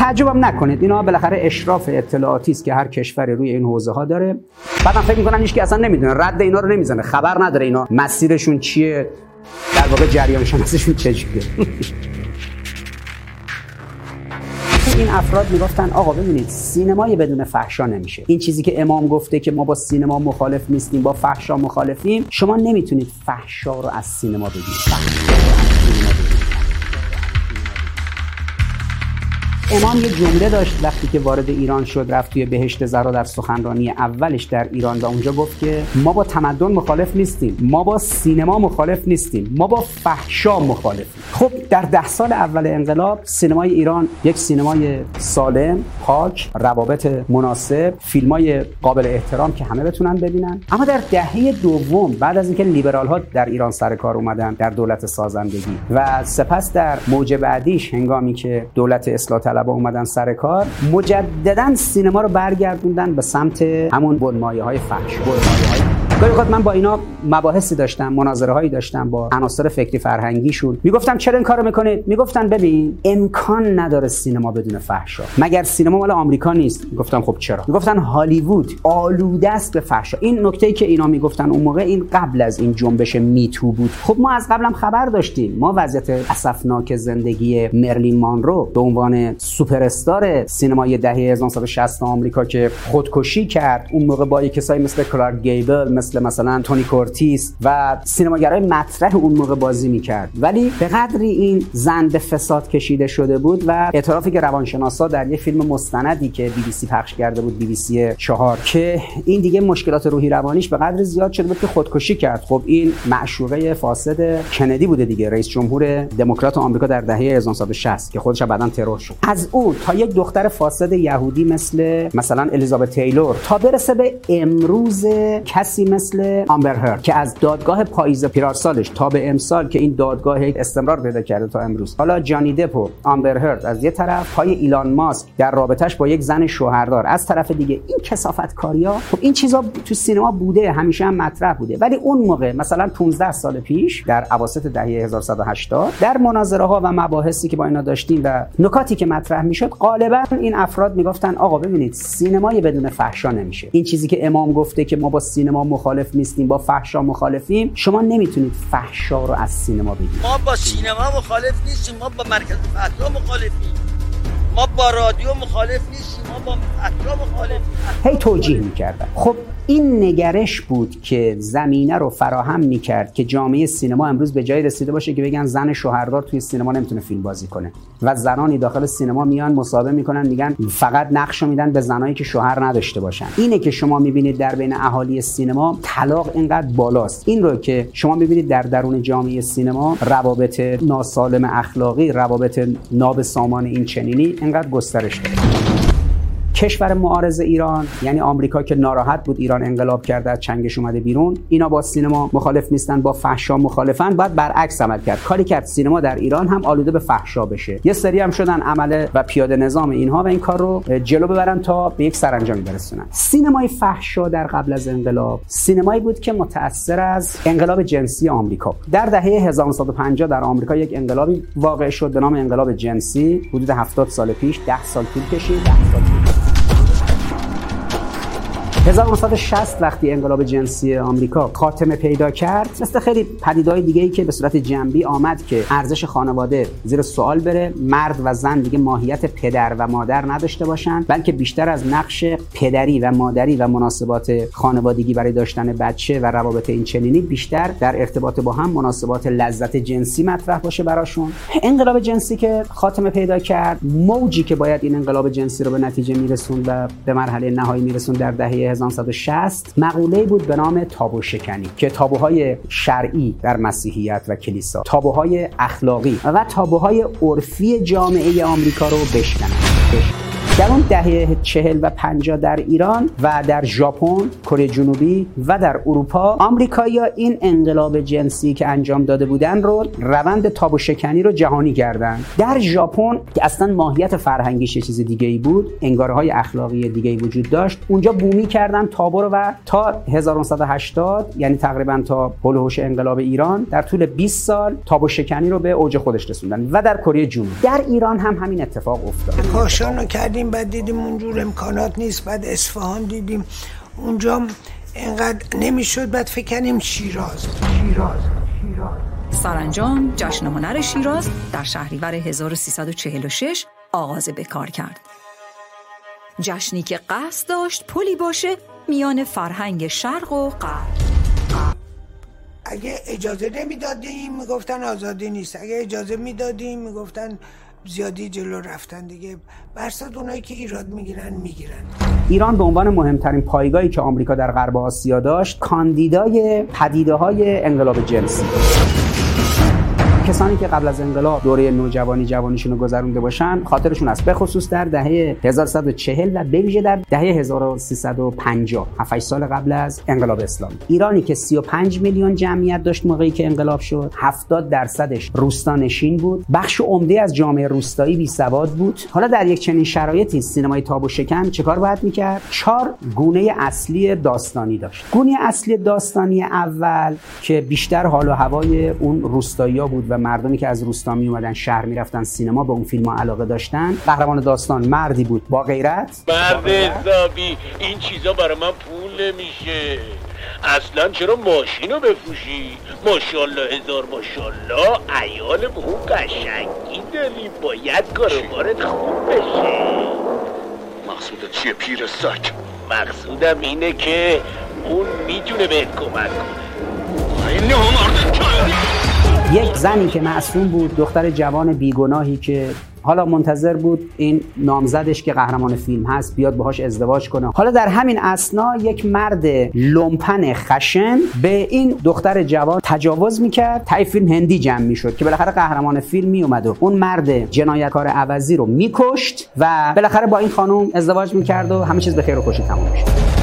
تعجبم نکنید. اینا بالاخره اشراف اطلاعاتی است که هر کشوری روی این حوزه ها داره. بعدم فکر می‌کنن هیچ اصلا نمی‌دونه. رد اینا رو نمی‌زنه. خبر نداره اینا. مسیرشون چیه؟ در واقع جریان شناسیشون چجوریه این افراد می‌گفتن آقا ببینید سینمای بدون فحشا نمیشه. این چیزی که امام گفته که ما با سینما مخالف نیستیم با فحشا مخالفیم شما نمی‌تونید فحشا رو از سینما بگیرید امام یه جمله داشت وقتی که وارد ایران شد رفت توی بهشت زرا در سخنرانی اولش در ایران و اونجا گفت که ما با تمدن مخالف نیستیم ما با سینما مخالف نیستیم ما با فحشا مخالفیم خب در ده سال اول انقلاب سینمای ایران یک سینمای سالم پاک روابط مناسب فیلمای قابل احترام که همه بتونن ببینن. اما در دهه دوم بعد از اینکه لیبرال ها در ایران سر کار اومدن در دولت سازندگی و سپس در موج بعدیش هنگامی که دولت اصلاح طلبا اومدن سر کار مجددا سینما رو برگردوندن به سمت همون بنمایه های فحشا گاهی وقت من با اینا مباحثی داشتم مناظره هایی داشتم با عناصر فکری فرهنگیشون. می‌گفتم چرا این کارو می‌کنید؟ می‌گفتن ببین امکان نداره سینما بدون فحشا. مگر سینما مال آمریکا نیست؟ گفتم خب چرا؟ می‌گفتن هالیوود آلوده است به فحشا. این نکته ای که اینا می‌گفتن اون موقع این قبل از این جنبش Me Too بود. خب ما از قبلم خبر داشتیم. ما وضعیت اسفناک زندگی مرلین مانرو به عنوان سوپر استار سینمای دهه 1960 آمریکا که خودکشی کرد اون موقع با کسایی مثل کلارک گیبل مثل مثل مثلا تونی کورتیس و سینماگرای مطرح اون موقع بازی می‌کرد. ولی به قدری این زن به فساد کشیده شده بود و اعترافی که روانشناسا در یه فیلم مستندی که بی بی سی پخش کرده بود بی بی سی چهار که این دیگه مشکلات روحی روانیش به قدر زیاد شده بود که خودکشی کرد. خب این معشوقه فاسد کندی بوده دیگه رئیس جمهور دموکرات آمریکا در دهه 1960 که خودش بعدا ترور شد. از او تا یک دختر فاسد یهودی مثل مثلا الیزابت تیلور تا برسه به امروز کسی مثل آمبر هرد که از دادگاه پاییز پیرارسالش تا به امسال که این دادگاه استمرار پیدا کرده تا امروز. حالا جانی دپ و آمبر هرد از یه طرف پای ایلان ماسک در رابطش با یک زن شوهردار. از طرف دیگه این کسافت کاریا خب این چیزا تو سینما بوده همیشه هم مطرح بوده. ولی اون موقع مثلا 15 سال پیش در اواسط دهه 1180 در مناظره ها و مباحثی که با اینا داشتیم و نکاتی که مطرح می‌شد غالبا این افراد می‌گفتن آقا ببینید سینمای بدون فحشا نمیشه. این چیزی که امام گفته که ما با سینما مخالف نیستیم با فحشا مخالفیم. شما نمی‌تونید فحشا رو از سینما بگیرید. ما با سینما مخالف نیستیم ما با مرکز فحشا مخالفیم. ما رادیو مخالف نیستیم ما با فحشا مخالفیم هی توجیه می‌کردن خب این نگرش بود که زمینه رو فراهم می‌کرد که جامعه سینما امروز به جای رسیده باشه که بگن زن شوهردار توی سینما نمی‌تونه فیلم بازی کنه. و زنانی داخل سینما میان مصاحبه می‌کنن میگن فقط نقش میدن به زنایی که شوهر نداشته باشن. اینه که شما می‌بینید در بین اهالی سینما طلاق اینقدر بالاست. این رو که شما می‌بینید در درون جامعه سینما روابط ناسالم اخلاقی روابط نابسامان این چنینی اینقدر گسترش داره کشور معارض ایران یعنی آمریکا که ناراحت بود ایران انقلاب کرده از چنگش اومده بیرون اینا با سینما مخالف نیستن با فحشا مخالفن بعد برعکس عمل کرد. کاری کرد سینما در ایران هم آلوده به فحشا بشه. یه سری هم شدن عمله و پیاده نظام اینها و این کار رو جلو ببرن تا به یک سرانجامی برسونن. سینمای فحشا در قبل از انقلاب سینمایی بود که متاثر از انقلاب جنسی آمریکا در دهه 1950 در آمریکا یک انقلابی واقع شد به نام انقلاب جنسی. حدود 70 سال پیش 10 سال طول کشید 10 سال طول 1960 وقتی انقلاب جنسی آمریکا خاتمه پیدا کرد مثل خیلی پدیدهای دیگه ای که به صورت جنبی آمد که ارزش خانواده زیر سوال بره مرد و زن دیگه ماهیت پدر و مادر نداشته باشن بلکه بیشتر از نقش پدری و مادری و مناسبات خانوادگی برای داشتن بچه و روابط این چنینی بیشتر در ارتباط با هم مناسبات لذت جنسی مطرح باشه براشون. انقلاب جنسی که خاتمه پیدا کرد موجی که باید این انقلاب جنسی رو به نتیجه میرسون و به مرحله نهایی میرسون در دهه 1960 مقوله بود به نام تابو شکنی که تابوهای شرعی در مسیحیت و کلیسا تابوهای اخلاقی و تابوهای عرفی جامعه آمریکا رو بشکنن در اون دهه چهل و پنجاه در ایران و در ژاپن کره جنوبی و در اروپا آمریکایی‌ها این انقلاب جنسی که انجام داده بودن رو روند تاب و شکنی رو جهانی کردن در ژاپن که اصلا ماهیت فرهنگیش چیز دیگه ای بود انگاره های اخلاقی دیگه ای وجود داشت. اونجا بومی کردن تابو رو و تا 1980 یعنی تقریبا تا هلوهوش انقلاب ایران در طول 20 سال تاب و شکنی رو به اوج خودش رسوندن و در کره جنوبی. در ایران هم همین اتفاق افتاد. کاشان رو کردیم بعد دیدیم اونجور امکانات نیست بعد اصفهان دیدیم اونجا اینقدر نمی‌شد بعد فکر کنیم شیراز شیراز سرانجام جشن هنر شیراز در شهریور 1346 آغاز به کار کرد. جشنی که قصد داشت پلی باشه میان فرهنگ شرق و غرب. اگه اجازه نمی‌دادیم می‌گفتن آزادی نیست اگه اجازه می‌دادیم می‌گفتن زیادی جلو رفتن دیگه. برصد اونایی که ایراد می‌گیرن می‌گیرن. ایران به عنوان مهمترین پایگاهی که آمریکا در غرب آسیا داشت کاندیدای پدیده های انقلاب جنسی. کسانی که قبل از انقلاب دوره نوجوانی جوانیشون رو گذرونده باشن خاطرشون است. به خصوص در دهه 1140 و به در دهه 1350 7 سال قبل از انقلاب اسلامی. ایرانی که 35 میلیون جمعیت داشت موقعی که انقلاب شد 70 درصدش روستانشین بود. بخش عمده از جامعه روستایی بی سواد بود. حالا در یک چنین شرایطی سینمای تاب و شکن چه کار باید می‌کرد؟ چهار گونه اصلی داستانی داشت. گونه اصلی داستانی اول که بیشتر حال و هوای اون روستایی بود و مردمی که از روستا می اومدن شهر می‌رفتن سینما به اون فیلم ها علاقه داشتن. قهرمان داستان مردی بود. با غیرت؟ مرد حسابی. این چیزا برای من پول نمیشه. اصلا چرا ماشین رو بفروشی؟ ماشالله هزار ماشالله ایال به اون قشنگی داری. باید کاروبارت خوب بشه. مقصودت چیه پیر سک مقصودم اینه که اون می‌تونه بهت کمک کنه. این یک زنی که معصوم بود دختر جوان بیگناهی که حالا منتظر بود این نامزدش که قهرمان فیلم هست بیاد باهاش ازدواج کنه. حالا در همین اسنا یک مرد لومپن خشن به این دختر جوان تجاوز می‌کرد. تای فیلم هندی جمع می‌شد که بالاخره قهرمان فیلم میومد و اون مرد جنایتکار عوضی رو میکشت و بالاخره با این خانم ازدواج می‌کرد و همه چیز به خیر و خوشی تموم شد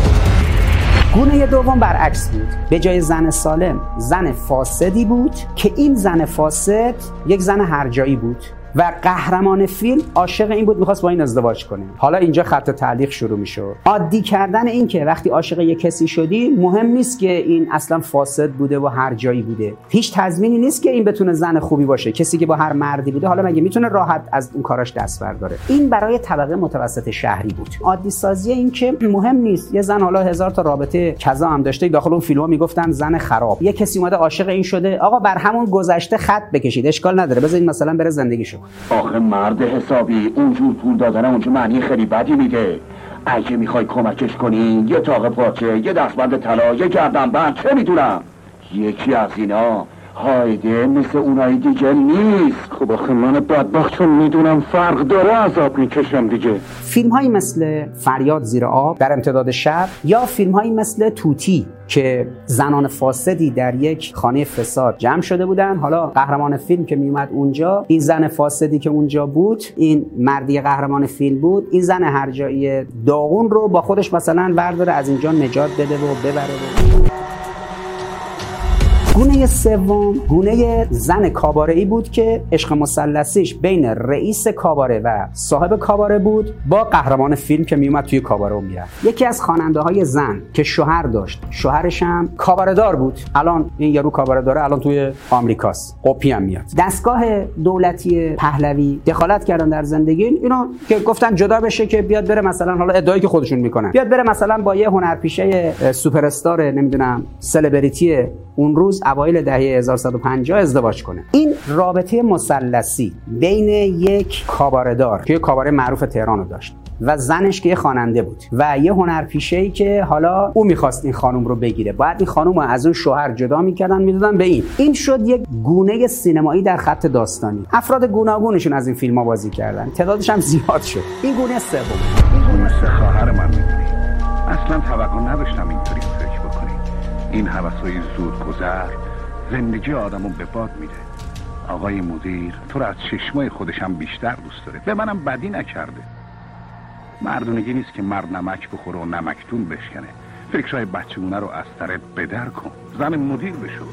گونه دوم برعکس بود. به جای زن سالم زن فاسدی بود که این زن فاسد یک زن هرجایی بود. و قهرمان فیلم عاشق این بود می‌خواست با این ازدواج کنه. حالا اینجا خط تعلیق شروع میشه. عادی کردن این که وقتی عاشق یک کسی شدی مهم نیست که این اصلا فاسد بوده و هر جایی بوده. هیچ تضمینی نیست که این بتونه زن خوبی باشه کسی که با هر مردی بوده. حالا مگه می‌تونه راحت از اون کاراش دست برداره؟ این برای طبقه متوسط شهری بود. عادی سازی این که مهم نیست. یه زن حالا هزار تا رابطه کذا هم داشته داخل اون فیلم می‌گفتن زن خراب. یه کسی اومده عاشق این شده آقا بر همون گذشته خط بکشید اشکال نداره. بذارید مثلا بره زندگیشو آخه مرد حسابی اونجور پول دادن اونجور معنی خیلی بدی میده. اگه می‌خوای کمکش کنی یه تاق پاچه یه دستبند طلا یه گردن بند چه می‌دونم؟ یکی از اینا هایده مثل اونای دیگه نیست. خب آخه من بدبخت چون می‌دونم فرق داره عذاب می‌کشم دیگه. فیلم هایی مثل فریاد زیر آب در امتداد شب یا فیلم هایی مثل توتی که زنان فاسدی در یک خانه فساد جمع شده بودن. حالا قهرمان فیلم که میومد اونجا این زن فاسدی که اونجا بود این مردی قهرمان فیلم بود این زن هرجایی داغون رو با خودش مثلا برداره از اینجا نجات بده و ببره. و گونه سوم گونه زن کاباره ای بود که عشق مسلسیش بین رئیس کاباره و صاحب کاباره بود با قهرمان فیلم که میومد توی کاباره می‌رفت. یکی از خواننده های زن که شوهر داشت شوهرش هم کاباره دار بود. الان این یارو کاباره داره الان توی آمریکاست. قپی هم میاد. دستگاه دولتی پهلوی دخالت کردن در زندگی. اینا که گفتن جدا بشه که بیاد بره مثلا حالا ادعایی که خودشون می‌کنن. بیاد بره مثلا با یه هنرپیشه سوپر استار نمی‌دونم سلبریتی اون روز اوایل دهه 1150 ازدواج کنه. این رابطه مثلثی بین یک کاباردار که کاباره معروف تهران رو داشت و زنش که یه خواننده بود و یه هنرپیشه ای که حالا او می‌خواست این خانم رو بگیره. بعد این خانم از اون شوهر جدا می‌کردن می‌دادن به این. این شد یک گونه سینمایی در خط داستانی. افراد گوناگونشون از این فیلم ها بازی کردن. تعدادش هم زیاد شد. این گونه سوم. این گونه خواهر من می‌دونی. اصلا توقع نداشتم اینطوری این حوثای زود گذر زندگی آدمو به باد میده. آقای مدیر تو رو از چشمای خودشم بیشتر دوست داره. به منم بدی نکرده. مردونگی نیست که مرد نمک بخوره و نمکتون بشکنه. فکرهای بچهونه رو از طرف بدر کن. زن مدیر بشو.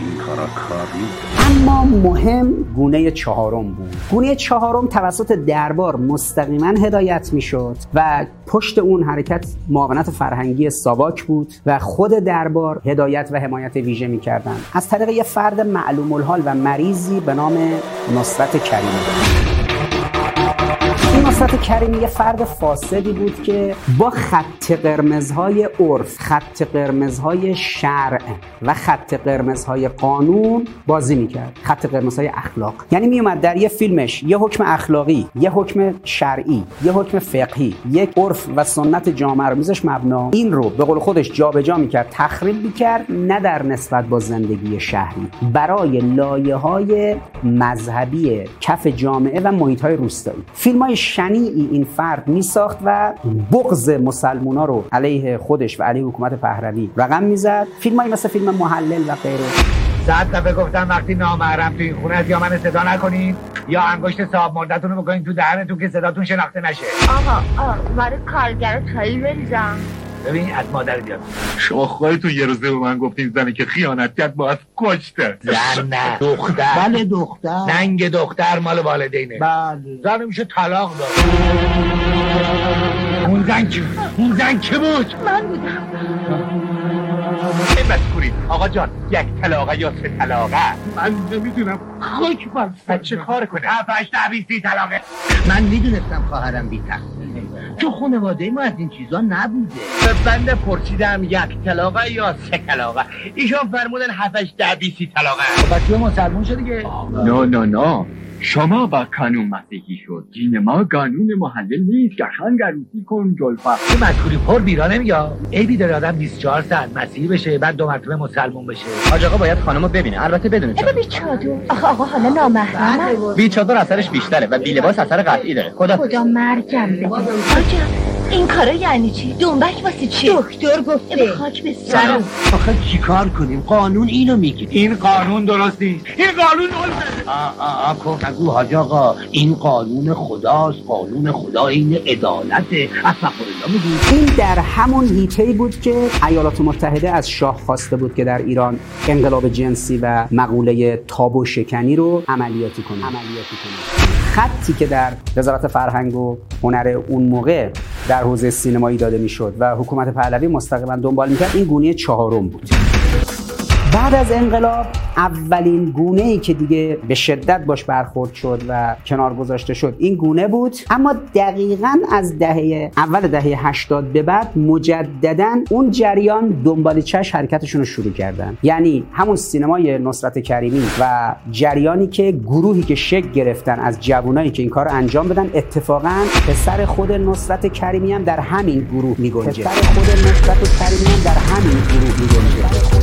این کارا کار نیست اما مهم گونه چهارم بود. گونه چهارم توسط دربار مستقیما هدایت می‌شد و پشت اون حرکت معاونت فرهنگی ساواک بود و خود دربار هدایت و حمایت ویژه می‌کردن از طریق یه فرد معلوم الحال و مریضی به نام نصرت کریمی. نصرت کریمی یه فرد فاسدی بود که با خط قرمزهای عرف خط قرمزهای شرع و خط قرمزهای قانون بازی می‌کرد. خط قرمزهای اخلاق. یعنی میومد در یه فیلمش یه حکم اخلاقی یه حکم شرعی یه حکم فقهی یک عرف و سنت جامعه رو میزش مبنا. این رو به قول خودش جابجا می‌کرد تخریب می‌کرد نه در نسبت با زندگی شهری. برای لایه های مذهبی کف جامعه و محیط های روستایی. فیلم های شنیعی این فرد می ساخت و بغض مسلمونا رو علیه خودش و علیه حکومت پهلوی رقم می‌زد. فیلمایی مثل فیلم محلل و غیره. صد دفعه گفتم وقتی نامحرم تو این خونه است یا من صدا نکنید یا انگشت صاحب مردتون رو بکنید تو دهنتون که صداتون شناخته نشه. آقا آقا برای کارگر چایی بریزم ببین از مادر بیاد. شما خودتون یه روزه به من گفتین زنی که خیانت کرد باید کشته. زن نه دختر. بله دختر. ننگ دختر مال والدینه. بله. زن میشه طلاق داد. اون زن کی اون زن کی بود؟ من بودم. این مسکوری آقا جان یک طلاقه یا سه طلاقه من نمی‌دونم. خاک بر چه کار کنه هفتش ده بیستی طلاقه. من می‌دونستم خواهرم بی تقصیره تو خانواده ما از این چیزا نبوده. به بنده پرسیدم یک طلاقه یا سه طلاقه؟ ایشان فرمودن هفتش ده بیستی طلاقه. بچه مسلمون شد دیگه. نه نه نه. شما با قانون مسیحی شد. دین ما قانون محلل نیست قشنگ عروسی کن جلفه. تو مذکوری پر بیرا نمیگه عیبی داره آدم 24 ساعت مسیحی بشه بعد دو مرتبه مسلمون بشه. حاج آقا باید خانمو ببینه. البته بدون ابا بی چادر. آخه آقا حالا نامحرمم بی چادر اثرش بیشتره و بی لباس اثر قطعی داره. خدا. خدا مرگم بده آجا این کارا یعنی چی؟ دنبک واسه چی؟ دکتر گفته. خاک به سرم آخه چیکار کنیم؟ قانون اینو میگه. این قانون درست نیست. این قانون آ آ آ کن نگو حاج آقا این قانون خداست قانون خدا این میگو این در همون هیته بود که ایالات متحده از شاه خواسته بود که در ایران انقلاب جنسی و مقوله تابو شکنی رو عملیاتی کنه. عملیاتی کنه. خطی که در وزارت فرهنگ و هنر اون موقع در حوزه سینمایی داده می‌شد و حکومت پهلوی مستقیما دنبال می‌کرد این گونه چهارم بود. بعد از انقلاب اولین گونه ای که دیگه به شدت باش برخورد شد و کنار گذاشته شد این گونه بود. اما دقیقا از دهه اول دهه 80 به بعد مجددا اون جریان دنبال چش حرکتشون رو شروع کردن. یعنی همون سینمای نصرت کریمی و جریانی که گروهی که شکل گرفتن از جوانایی که این کار رو انجام بدن اتفاقا پسر خود نصرت کریمی هم در همین گروه میگنجه. پسر خود نصرت کریمی هم در همین گروه میگنجه.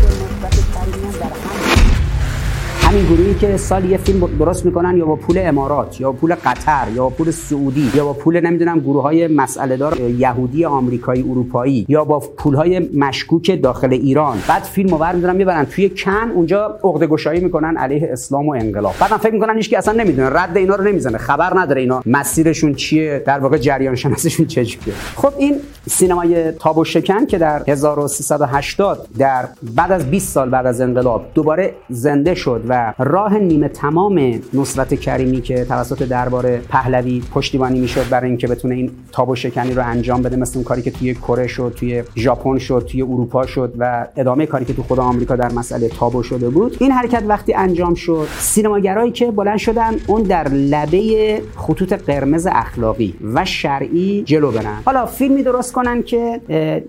همین گروهی که سال یه فیلم درست می‌کنن یا با پول امارات یا با پول قطر یا با پول سعودی یا با پول نمی‌دونم گروه های مسئله دار یهودی آمریکایی اروپایی یا با پول های مشکوک داخل ایران. بعد فیلم رو برمیدارن می‌برن توی کن اونجا عقده گشایی می‌کنن علیه اسلام و انقلاب. بعدم فکر می‌کنن هیچ اصلا نمی‌دونه رد اینا رو نمی‌زنه. خبر نداره اینا مسیرشون چیه در واقع جریان شناسیشون چجوریه خب این سینمای تاب و شکن که در 1380 در بعد از 20 سال بعد از انقلاب دوباره زنده شد و راه نیمه تمام نصرت کریمی که توسط دربار پهلوی پشتیبانی می‌شد برای اینکه بتونه این تاب و شکنی رو انجام بده مثل اون کاری که توی کره شد توی ژاپن شد توی اروپا شد و ادامه کاری که تو خود آمریکا در مسئله تابو شده بود. این حرکت وقتی انجام شد سینماگرایی که بلند شدن اون در لبه خطوط قرمز اخلاقی و شرعی جلو برن. حالا فیلمی درست کنن که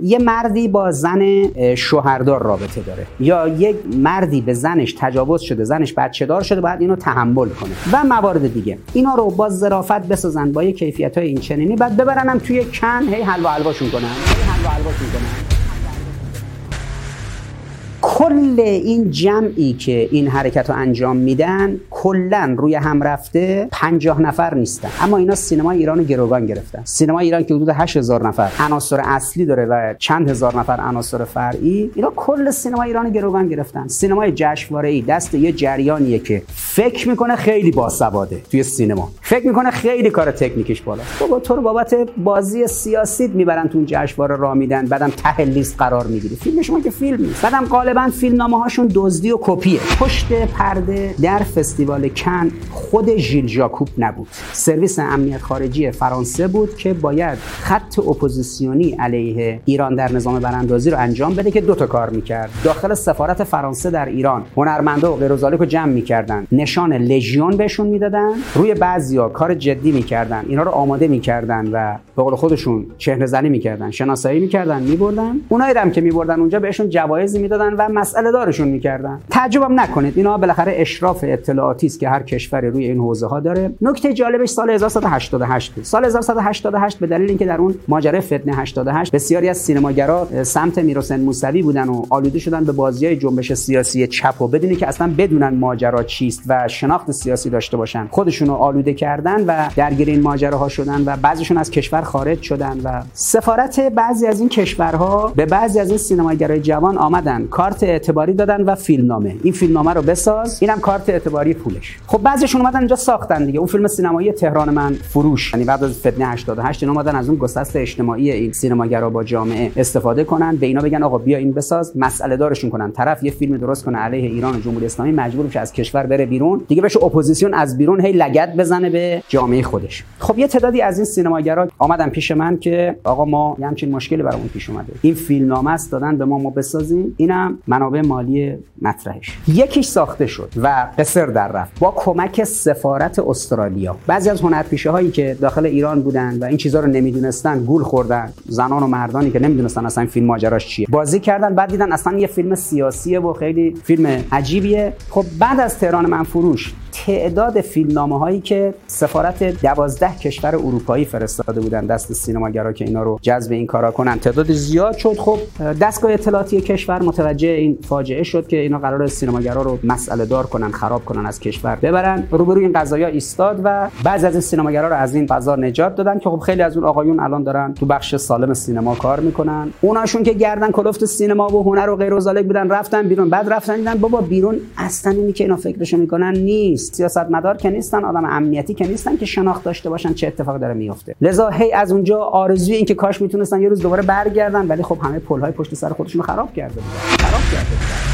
یه مردی با زن شوهردار رابطه داره یا یک مردی به زنش تجاوز شده زنش بچه دار شده باید اینو تحمل کنه. و موارد دیگه. اینا رو با ظرافت بسازن با یه کیفیت های این چنینی. بعد ببرنم توی کن هی حلوا حلواشون کنن. هی حلوا حلواشون کنن. کل این جمعی که این حرکت رو انجام میدن کلا روی هم رفته 50 نفر نیستن. اما اینا سینما ایران رو گروگان گرفتن. سینما ایران که حدود 8000 نفر. عناصر اصلی داره و چند هزار نفر عناصر فرعی. اینا کل سینما ایران رو گروگان گرفتن. سینمای جشنواره ای دست یه جریانیه که فکر می‌کنه خیلی باسواده توی سینما. فکر می‌کنه خیلی کار تکنیکش بالا. تو تو رو بابت بازی سیاسی می‌برن تو جشنواره راه میدن بعدم ته لیست قرار می‌گیری. فیلم شما که فیلم نیست. بعدم غالبا فیلمنامه هاشون دزدی و کپیه. پشت پرده در فستیوال کن خود ژیل ژاکوب نبود. سرویس امنیت خارجی فرانسه بود که باید خط اپوزیسیونی علیه ایران در نظام براندازی رو انجام بده که دو تا کار می‌کرد. داخل سفارت فرانسه در ایران هنرمندا و غیر رو جمع می‌کردن. نشان لژیون بهشون می‌دادن. روی بعضیا کار جدی می‌کردن. اینا رو آماده می‌کردن و به قول خودشون چهره زنی می‌کردن. شناسایی می‌کردن میبردن. اونایی هم که میبردن اونجا بهشون جوایزی می‌دادن و مسئله دارشون می‌کردن. تعجبم نکنید. اینا بالاخره اشراف اطلاعاتی است که هر کشوری روی این حوزه ها داره. نکته جالبش سال 1188 بود. سال 1188 به دلیل اینکه در اون ماجرای فتنه 88 بسیاری از سینماگرا سمت میرحسین موسوی بودن و آلوده شدن به بازی جنبش سیاسی چپ و بدونی که اصلا بدونن ماجرا چیست و شناخت سیاسی داشته باشن. خودشونو آلوده کردن و درگیر این ماجراها شدن و بعضیشون از کشور خارج شدن و سفارت بعضی از این کشورها به بعضی از این سینماگرای جوان آمدن. کارت اعتباری دادن و فیلمنامه. این فیلمنامه رو بساز اینم کارت اعتباری پولش. خب بعضیشون اومدن اینجا ساختن دیگه. اون فیلم سینمایی تهران من فروش. یعنی بعد از فتنه 88 اینا اومدن از اون گسست اجتماعی این سینماگرا با جامعه استفاده کنن. به اینا بگن آقا بیا این بساز. مسئله دارشون کنن. طرف یه فیلم درست کنه علیه ایران و جمهوری اسلامی مجبور بشه از کشور بره بیرون. دیگه بشه اپوزیسیون از بیرون هی لگد بزنه به جامعه خودش. خب یه تعدادی از این سینماگرا آمدن پیش من که آقا ما یه همچین مشکلی برامون پیش اومده. این فیلمنامه است دادن به ما ما بسازیم. اینم منابع مالی مطرحش. یکیش ساخته شد و قسر در رفت با کمک سفارت استرالیا. بعضی از هنرپیشه هایی که داخل ایران بودن و این چیزا رو نمی‌دونستن گول خوردن زنان و مردانی که نمی‌دونستن اصلا این فیلم ماجراش چیه. بازی کردن بعد دیدن اصلا یه فیلم سیاسیه و خیلی فیلم عجیبیه. خب بعد از تهران من فروش تعداد فیلمنامه هایی که سفارت دوازده کشور اروپایی فرستاده بودن دست سینماگرا که اینا رو جذب این کارا کنن. تعداد زیاد شد. خب دستگاه اطلاعاتی کشور متوجه این فاجعه شد که اینا قرار سینماگرا رو مسئله دار کنن خراب کنن از کشور ببرن. روبروی این قضايا ایستاد و بعضی از این سینماگرا رو از این فضا نجات دادن که خب خیلی از اون آقایون الان دارن تو بخش سالم سینما کار می‌کنن. اوناشون که گردن کلفت سینما و هنر و غیر و بودن رفتن بیرون. بعد رفتن دیدن بابا بیرون اصلا اینی که اینا فکرشو می‌کنن نیست. سیاستمدار که نیستن آدم امنیتی که نیستن که شناخت داشته باشن چه اتفاقی داره میفته. لذا هی از اونجا آرزوی این که کاش می‌تونستن یه روز دوباره برگردن ولی خب همه پل های پشت سر خودشون خراب کرده بودن. خراب کرده بودن.